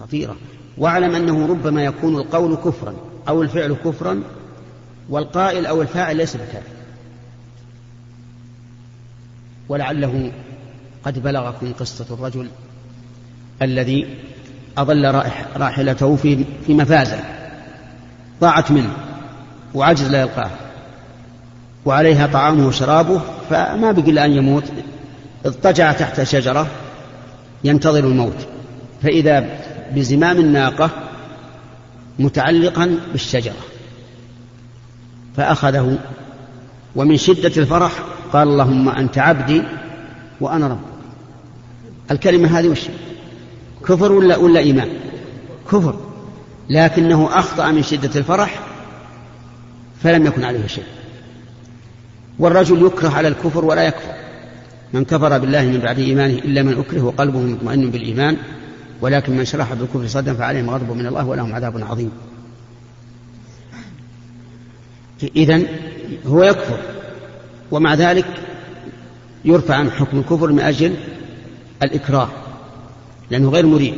خطيرة. واعلم أنه ربما يكون القول كفرا أو الفعل كفرا والقائل أو الفاعل ليس بكافر ولعله قد بلغكم قصة الرجل الذي أضل راحلته في في مفازة. ضاعت منه وعجز لا يلقاه. وعليها طعامه وشرابه فما بقي إلا أن يموت. اضطجع تحت شجرة ينتظر الموت. فإذا بزمام الناقة متعلقا بالشجرة فأخذه ومن شدة الفرح قال اللهم أنت عبدي وأنا رب الكلمة هذه وش؟ كفر ولا ولا إيمان؟ كفر لكنه أخطأ من شدة الفرح فلم يكن عليه شيء. والرجل يكره على الكفر ولا يكفر. من كفر بالله من بعد إيمانه إلا من أكره وقلبه مطمئن بالإيمان ولكن من شرح بالكفر صدا فعليهم غضب من الله ولهم عذاب عظيم. إذن هو يكفر ومع ذلك يرفع عن حكم الكفر من أجل الإكراه لأنه غير مريد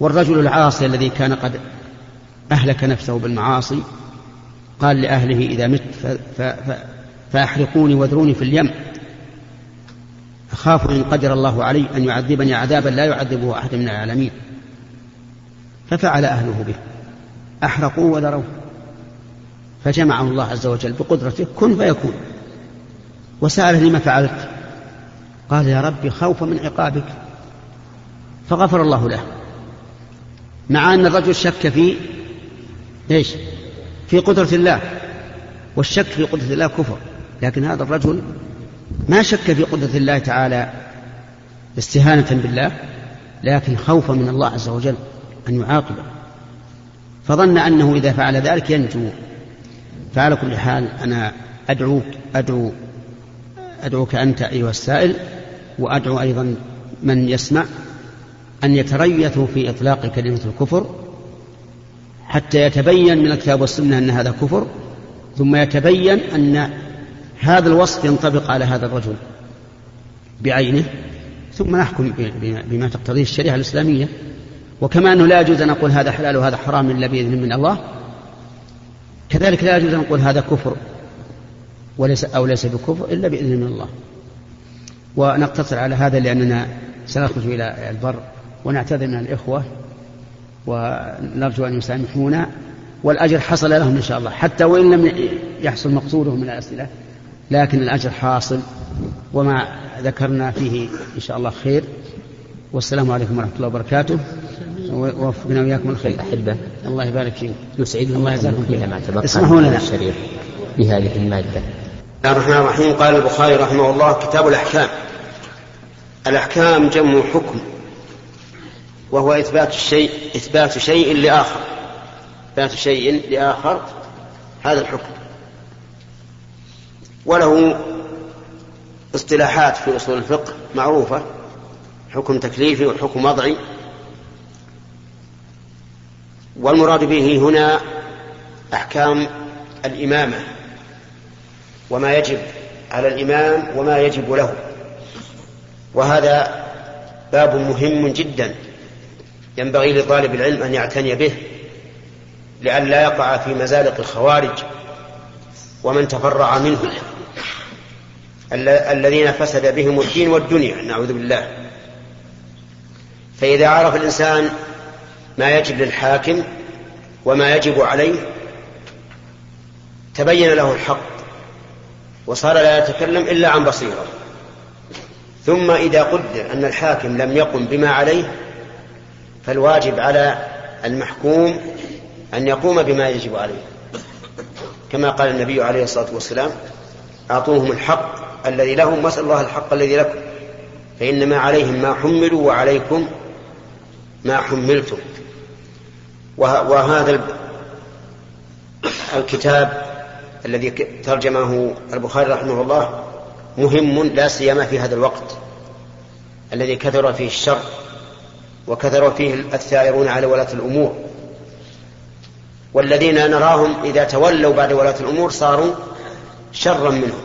والرجل العاصي الذي كان قد أهلك نفسه بالمعاصي قال لأهله إذا مت فأحرقوني واذروني في اليم. أخاف إن قدر الله علي أن يعذبني عذابا لا يعذبه أحد من العالمين. ففعل أهله به. أحرقوه وذروه فجمعه الله عز وجل بقدرته كن فيكون. وسأله لما فعلت. قال يا ربي خوفا من عقابك. فغفر الله له. مع أن الرجل شك في إيش؟ في قدرة الله. والشك في قدرة الله كفر. لكن هذا الرجل ما شك في قدرة الله تعالى استهانة بالله لكن خوفا من الله عز وجل أن يعاقبه. فظن أنه إذا فعل ذلك ينجو. فعلى كل حال أنا أدعوك أدعو أدعوك أنت أيها السائل وأدعو أيضا من يسمع أن يتريثوا في إطلاق كلمة الكفر حتى يتبين من الكتاب والسنة أن هذا كفر ثم يتبين أن هذا الوصف ينطبق على هذا الرجل بعينه ثم نحكم بما تقتضيه الشريعة الإسلامية. وكما أنه لا يجوز أن نقول هذا حلال وهذا حرام إلا بإذن من الله كذلك لا يجوز أن نقول هذا كفر وليس أو ليس بكفر إلا بإذن من الله. ونقتصر على هذا لأننا سنخرج إلى البر ونعتذر من الإخوة ونرجو أن يسامحونا والأجر حصل لهم إن شاء الله. حتى وإن لم يحصل مقصودهم من الأسئلة لكن الأجر حاصل وما ذكرنا فيه إن شاء الله خير. والسلام عليكم ورحمة الله وبركاته. ووفقنا وإياكم الخير. أحبة. الله يبارك فيك. يسعد الله يجزاكم فيها ما تبقى اسمحوا لنا. الشريف بهذه المادة. بسم الله الرحمن الرحيم. قال البخاري رحمه الله كتاب الأحكام. الأحكام جمع حكم وهو إثبات الشيء إثبات شيء لآخر. إثبات شيء لآخر هذا الحكم. وله اصطلاحات في أصول الفقه معروفة حكم تكليفي وحكم وضعي. والمراد به هنا أحكام الإمامة وما يجب على الإمام وما يجب له. وهذا باب مهم جدا ينبغي لطالب العلم أن يعتني به لئلا يقع في مزالق الخوارج ومن تفرع منهم الذين فسد بهم الدين والدنيا نعوذ بالله. فإذا عرف الإنسان ما يجب للحاكم وما يجب عليه تبين له الحق وصار لا يتكلم إلا عن بصيرة. ثم إذا قدر أن الحاكم لم يقم بما عليه فالواجب على المحكوم أن يقوم بما يجب عليه. كما قال النبي عليه الصلاة والسلام أعطوهم الحق الذي لهم واسأل الله الحق الذي لكم. فإنما عليهم ما حملوا وعليكم ما حملتم. وهذا الكتاب الذي ترجمه البخاري رحمه الله مهم لا سيما في هذا الوقت الذي كثر فيه الشر وكثر فيه الثائرون على ولاة الأمور. والذين نراهم إذا تولوا بعد ولاة الأمور صاروا شرا منهم.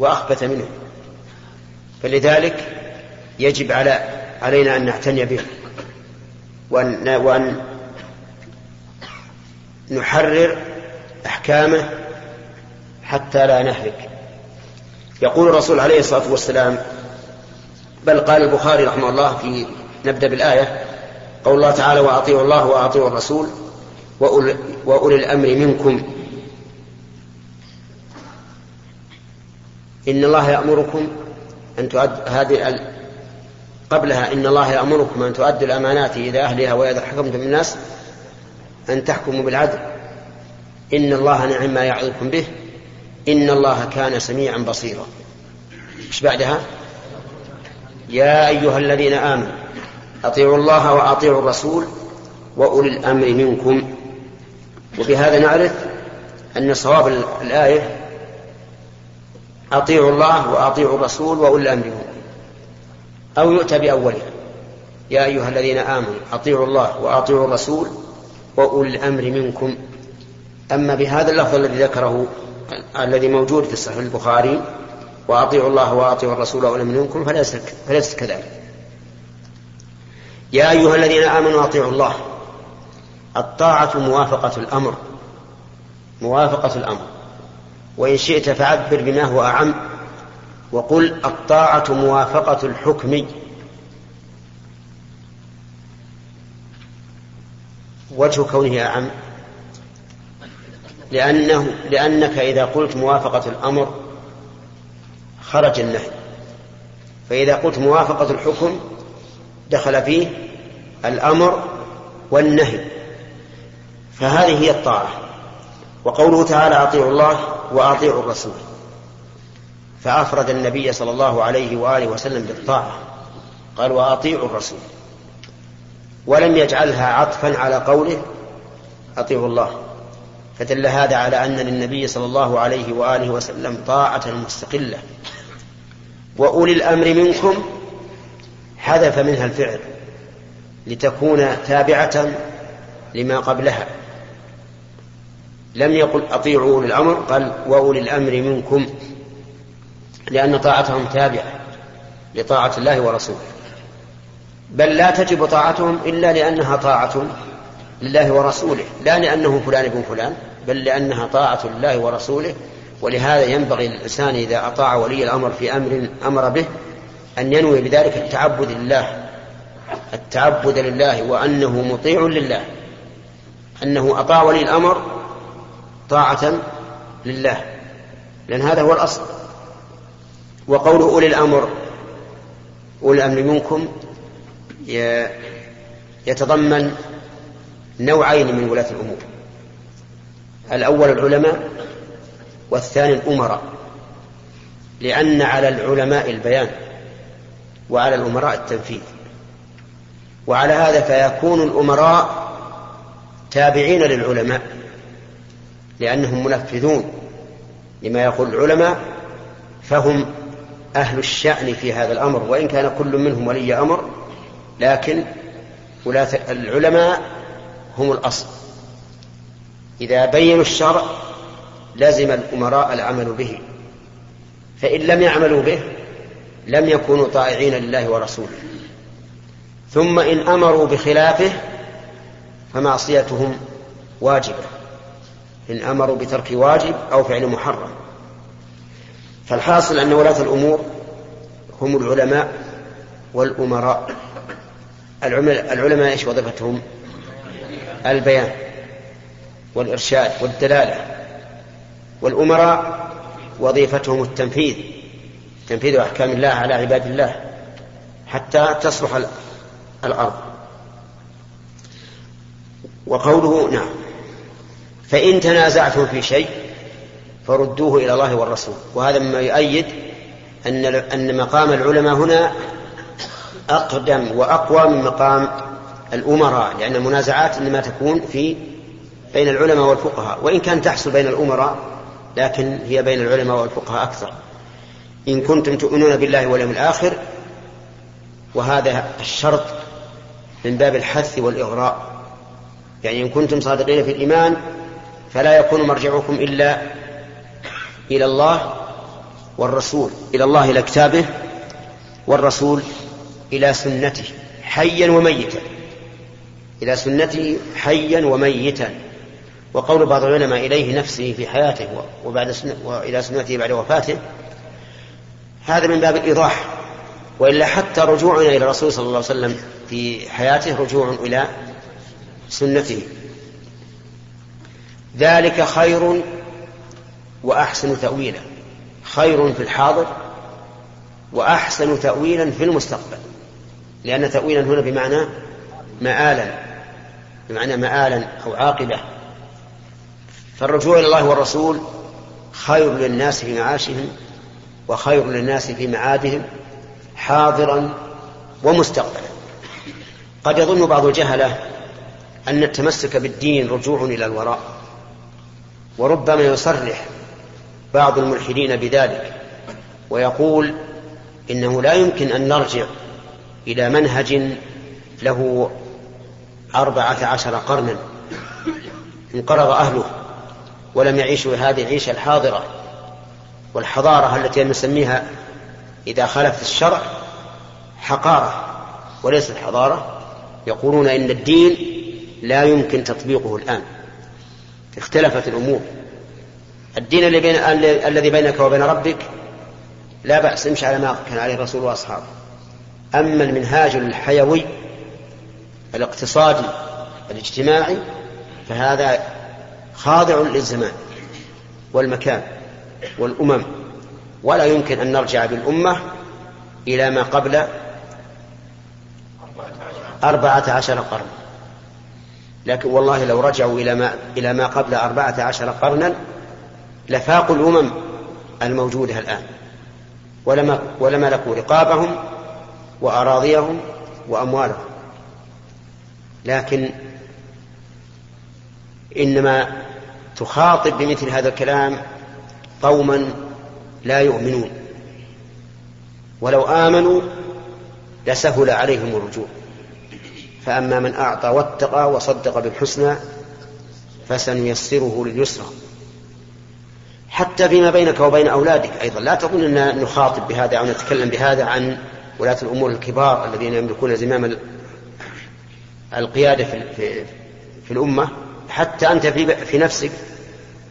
وأخبث منهم فلذلك يجب على علينا أن نعتني به. وأن, وأن نحرر أحكامه حتى لا نهلك. يقول الرسول عليه الصلاة والسلام بل قال البخاري رحمه الله في نبدأ بالآية قول الله تعالى وأطيعوا الله وأطيعوا الرسول وأولي الأمر منكم إن الله يأمركم أن تؤد هذه قبلها إن الله يأمركم أن تؤدوا الأمانات إلى أهلها وإذا حكمتم الناس أن تحكموا بالعدل. إن الله نعم ما يعظكم به. إن الله كان سميعا بصيرا. إيش بعدها؟ يا أيها الذين آمنوا أطيعوا الله وأطيعوا الرسول وأولي الأمر منكم. وبهذا نعرف أن صواب الآية أطيعوا الله وأطيعوا الرسول وأولي الأمر منكم أو يؤتى بأولها. يا أيها الذين آمنوا أطيعوا الله وأطيعوا الرسول وأولي الأمر منكم. أما بهذا اللفظ الذي ذكره الذي موجود في صحيح البخاري وأطيعوا الله وأطيعوا الرسول وأولي الأمر منكم فليست كذلك يا أيها الذين آمنوا أطيعوا الله. الطاعة موافقة الأمر. موافقة الأمر. وإن شئت فعبر بما هو أعم. وقل الطاعة موافقة الحكم. وجه كونه أعم. لأنه لأنك إذا قلت موافقة الأمر خرج النهي. فإذا قلت موافقة الحكم دخل فيه الأمر والنهي. فهذه هي الطاعة. وقوله تعالى أطيعوا الله وأطيعوا الرسول. فأفرد النبي صلى الله عليه وآله وسلم بالطاعة. قال وأطيعوا الرسول. ولم يجعلها عطفا على قوله أطيعوا الله. فدل هذا على أن للنبي صلى الله عليه وآله وسلم طاعة مستقلة. وأولي الأمر منكم حذف منها الفعل لتكون تابعة لما قبلها. لم يقل أطيعوا أولي الأمر قال وأولي الأمر منكم لأن طاعتهم تابعة لطاعة الله ورسوله. بل لا تجب طاعتهم إلا لأنها طاعة لله ورسوله لا لأنه فلان ابن فلان بل لأنها طاعة لله ورسوله. ولهذا ينبغي للإنسان إذا أطاع ولي الأمر في أمر أمر به أن ينوي بذلك التعبد لله التعبد لله وأنه مطيع لله أنه أطاع ولي الأمر طاعة لله لأن هذا هو الأصل. وقول أولي الأمر أولي الأمر منكم يتضمن نوعين من ولاة الأمور. الأول العلماء والثاني الأمراء. لأن على العلماء البيان وعلى الأمراء التنفيذ. وعلى هذا فيكون الأمراء تابعين للعلماء. لأنهم منفذون لما يقول العلماء فهم أهل الشأن في هذا الأمر وإن كان كل منهم ولي أمر لكن ولاة العلماء هم الأصل. إذا بينوا الشرع لزم الأمراء العمل به فإن لم يعملوا به لم يكونوا طائعين لله ورسوله. ثم إن أمروا بخلافه فمعصيتهم واجبة. إن أمروا بترك واجب أو فعل محرم. فالحاصل أن ولاة الأمور هم العلماء والأمراء. العلماء إيش وظيفتهم؟ البيان والإرشاد والدلالة. والأمراء وظيفتهم التنفيذ تنفيذ أحكام الله على عباد الله حتى تصلح الأرض. وقوله نعم. فإن تنازعتم في شيء فردوه إلى الله والرسول. وهذا مما يؤيد أن أن مقام العلماء هنا أقدم وأقوى من مقام الأمراء لأن المنازعات إنما تكون في بين العلماء والفقهاء. وإن كان تحصل بين الأمراء لكن هي بين العلماء والفقهاء أكثر. إن كنتم تؤمنون بالله واليوم الآخر وهذا الشرط من باب الحث والإغراء. يعني إن كنتم صادقين في الإيمان فلا يكون مرجعكم إلا إلى الله والرسول إلى الله إلى كتابه والرسول إلى سنته حيا وميتا. إلى سنته حيا وميتا. وقول بعض العلماء إليه نفسه في حياته وبعد سنة وإلى سنته بعد وفاته هذا من باب الإيضاح. وإلا حتى رجوعنا إلى الرسول صلى الله عليه وسلم في حياته رجوع إلى سنته. ذلك خير وأحسن تأويلا. خير في الحاضر وأحسن تأويلا في المستقبل. لأن تأويلا هنا بمعنى مآلا بمعنى مآلا أو عاقبة. فالرجوع إلى الله والرسول خير للناس في معاشهم وخير للناس في معادهم حاضرا ومستقبلا. قد يظن بعض الجهلة أن التمسك بالدين رجوع إلى الوراء. وربما يصرح بعض الملحدين بذلك ويقول إنه لا يمكن أن نرجع إلى منهج له أربعة عشر قرنا انقرض أهله ولم يعيشوا هذه العيشة الحاضرة والحضارة التي نسميها إذا خالفت الشرع حقارة وليست حضارة يقولون إن الدين لا يمكن تطبيقه الآن. اختلفت الأمور. الدين اللي بين الذي بينك وبين ربك لا بأس امشي على ما كان عليه الرسول وأصحابه. أما المنهاج الحيوي الاقتصادي الاجتماعي فهذا خاضع للزمان والمكان والأمم. ولا يمكن أن نرجع بالأمة إلى ما قبل أربعة عشر قرن. لكن والله لو رجعوا إلى ما, إلى ما قبل أربعة عشر قرنا لفاقوا الأمم الموجودة الآن. ولما, ولملكوا رقابهم وأراضيهم وأموالهم. لكن إنما تخاطب بمثل هذا الكلام قوما لا يؤمنون. ولو آمنوا لسهل عليهم الرجوع. فأما من أعطى واتقى وصدق بالحسنى فسنيسره لليسرى. حتى فيما بينك وبين أولادك أيضا. لا تظن أن نخاطب بهذا أو نتكلم بهذا عن ولاة الأمور الكبار الذين يملكون زمام القيادة في, في, في الأمة. حتى أنت في, في نفسك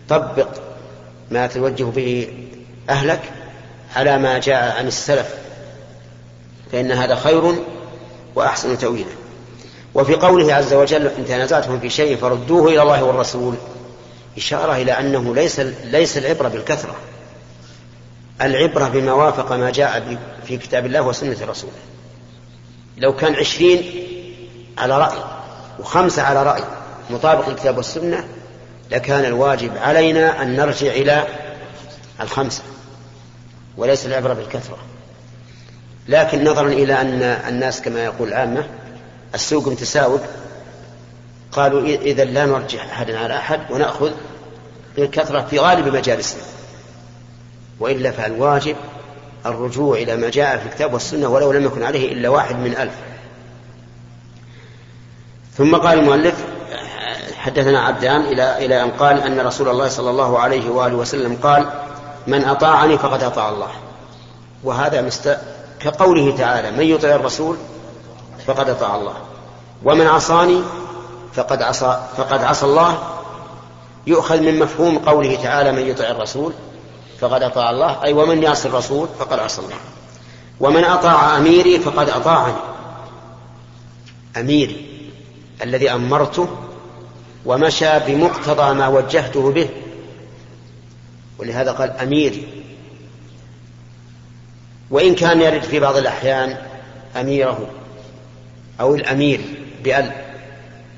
طبق ما توجه به أهلك على ما جاء عن السلف. فإن هذا خير وأحسن تأويلا. وفي قوله عز وجل إن تنازعتم في شيء فردوه إلى الله والرسول. إشارة إلى أنه ليس ليس العبرة بالكثرة. العبرة بما وافق ما جاء في كتاب الله وسنة رسوله. لو كان عشرين على رأي وخمسة على رأي مطابق الكتاب والسنة لكان الواجب علينا أن نرجع إلى الخمسة. وليس العبرة بالكثرة. لكن نظرا إلى أن الناس كما يقول العامة السوق متساوق قالوا إذا لا نرجح أحدا على أحد ونأخذ بالكثرة في غالب مجالسنا. وإلا فالواجب الرجوع إلى ما جاء في الكتاب والسنة ولو لم يكن عليه إلا واحد من ألف. ثم قال المؤلف حدثنا عبدان إلى إلى أن قال أن رسول الله صلى الله عليه وآله وسلم قال من أطاعني فقد أطاع الله. وهذا مست... كقوله تعالى من يطع الرسول فقد أطاع الله. ومن عصاني فقد عصى فقد عصى الله. يؤخذ من مفهوم قوله تعالى من يطع الرسول فقد أطاع الله أي ومن يعصي الرسول فقد عصى الله. ومن أطاع أميري فقد أطاعني. أميري الذي أمرته ومشى بمقتضى ما وجهته به. ولهذا قال أمير. وإن كان يرد في بعض الأحيان أميره. أو الأمير بأل.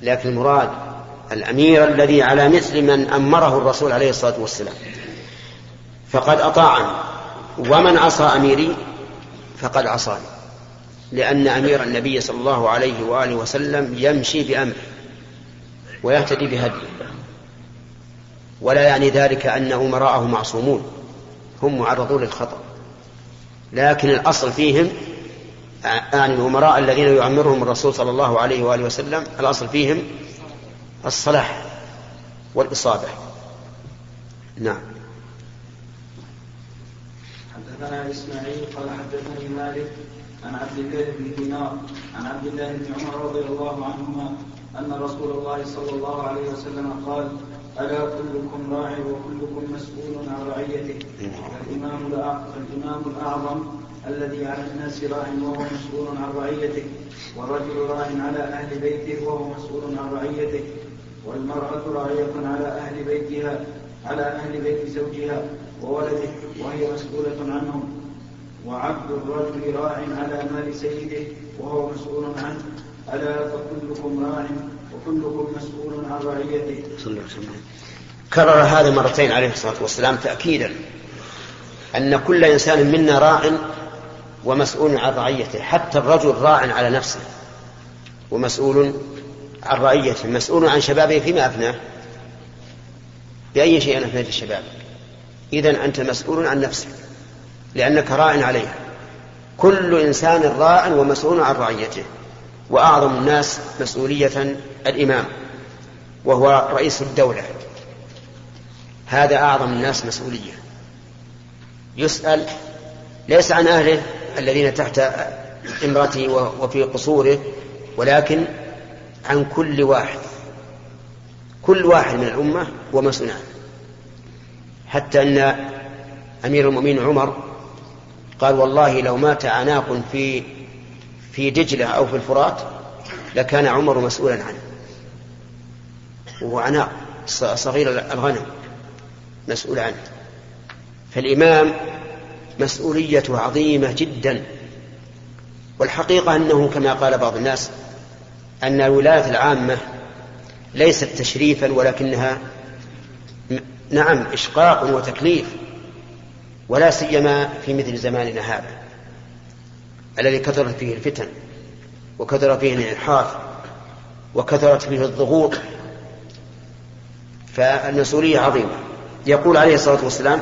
لكن المراد الأمير الذي على مثل من أمره الرسول عليه الصلاة والسلام. فقد أطاعني ومن عصى أميري فقد عصاني. لأن أمير النبي صلى الله عليه وآله وسلم يمشي بأمره ويهتدي بهديه. ولا يعني ذلك أن أمراءه معصومون. هم معرضون للخطأ. لكن الأصل فيهم يعني الأمراء الذين يعمرهم الرسول صلى الله عليه وآله وسلم. الأصل فيهم الصلاح والإصابة. نعم. حدثنا إسماعيل قال حدثني مالك عن عبد الله بن دينار عن عبد الله بن عمر رضي الله عنهما أن رسول الله صلى الله عليه وسلم قال ألا كلكم راع وكلكم مسؤول عن رعيته. الإمام الإمام الأعظم الذي على الناس راع وهو مسؤول عن رعيته والرجل راع على أهل بيته وهو مسؤول عن رعيته والمرأة راعية على أهل بيتها على أهل بيت زوجها وولده وهي مسؤولة عنهم. وعبد الرجل راع على مال سيده وهو مسؤول عنه. ألا فكلكم راع مسؤول عن رعيته. صلى الله عليه وسلم. كرر هذا مرتين عليه الصلاة والسلام تأكيدا أن كل إنسان منا راع ومسؤول عن رعيته حتى الرجل راع على نفسه ومسؤول عن رعيته مسؤول عن شبابه فيما أفناه. بأي شيء أفنيت الشباب؟ إذا أنت مسؤول عن نفسك لأنك راع عليها. كل إنسان راع ومسؤول عن رعيته. وأعظم الناس مسؤولية الإمام وهو رئيس الدولة. هذا أعظم الناس مسؤولية. يسأل ليس عن أهله الذين تحت إمرته وفي قصوره ولكن عن كل واحد. كل واحد من الأمة ومسؤول عنه. حتى أن أمير المؤمنين عمر قال والله لو مات عناق في في دجلة أو في الفرات لكان عمر مسؤولا عنه. وهو عناق صغير الغنم مسؤول عنه. فالإمام مسؤوليته عظيمة جدا. والحقيقة أنه كما قال بعض الناس أن الولاية العامة ليست تشريفا ولكنها نعم إشقاق وتكليف ولا سيما في مثل زماننا هذا. الذي كثرت فيه الفتن وكثر فيه الانحراف وكثرت فيه الضغوط. فالمسؤولية عظيمة. يقول عليه الصلاة والسلام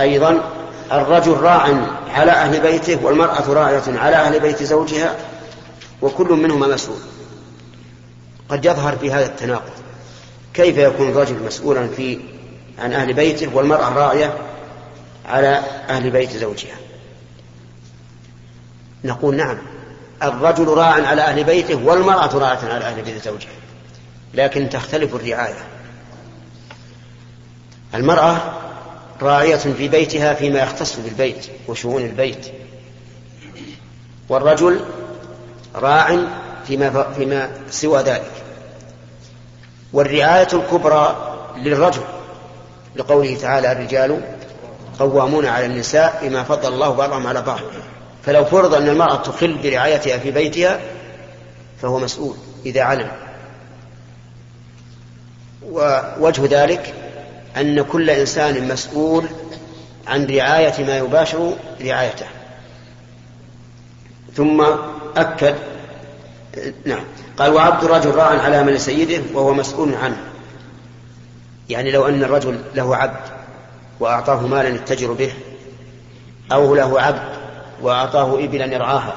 أيضا الرجل راع على أهل بيته والمرأة راعية على أهل بيت زوجها وكل منهما مسؤول. قد يظهر في هذا التناقض كيف يكون الرجل مسؤولا في عن أهل بيته والمرأة راعية على أهل بيت زوجها. نقول نعم. الرجل راع على أهل بيته والمرأة راعة على أهل بيت زوجها. لكن تختلف الرعاية. المرأة راعية في بيتها فيما يختص بالبيت وشؤون البيت. والرجل راع فيما فيما سوى ذلك. والرعاية الكبرى للرجل. لقوله تعالى الرجال قوامون على النساء بما فضل الله بعضهم على بعض. فلو فرض أن المرأة تخل برعايتها في بيتها فهو مسؤول إذا علم. ووجه ذلك أن كل إنسان مسؤول عن رعاية ما يباشر رعايته. ثم أكد نعم قال وعبد الرجل راع على مال سيده وهو مسؤول عنه. يعني لو أن الرجل له عبد وأعطاه مالا يتجر به أو له عبد وأعطاه إبلا يرعاها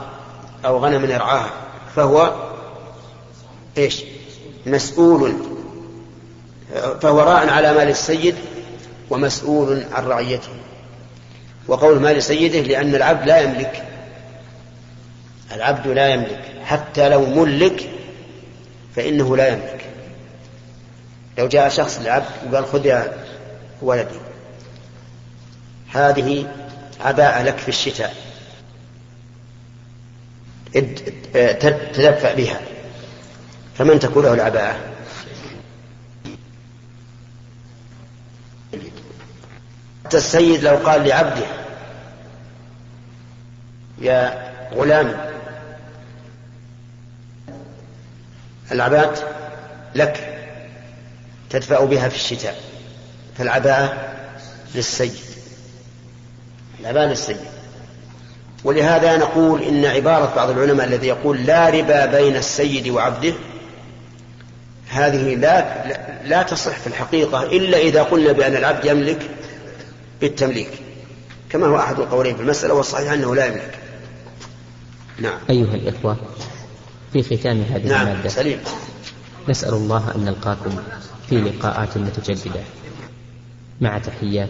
أو غنما يرعاها فهو إيش؟ مسؤول. فهو راع على مال السيد ومسؤول عن رعيته. وقول مال سيده لأن العبد لا يملك. العبد لا يملك. حتى لو ملك فإنه لا يملك. لو جاء شخص للعبد وقال خذ يا ولدي هذه عباءة لك في الشتاء. تدفأ بها. فمن تكون له العباءة؟ حتى السيد لو قال لعبده يا غلام العباءة لك تدفأ بها في الشتاء فالعباءة للسيد العباءة للسيد. ولهذا نقول إن عبارة بعض العلماء الذي يقول لا ربا بين السيد وعبده هذه لا لا تصح في الحقيقة إلا إذا قلنا بأن العبد يملك بالتمليك كما هو أحد القولين في المسألة والصحيح أنه لا يملك. نعم. أيها الإخوة في ختام هذه نعم المادة سليم. نسأل الله أن نلقاكم في لقاءات متجددة. مع تحيات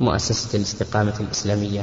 مؤسسة الاستقامة الإسلامية.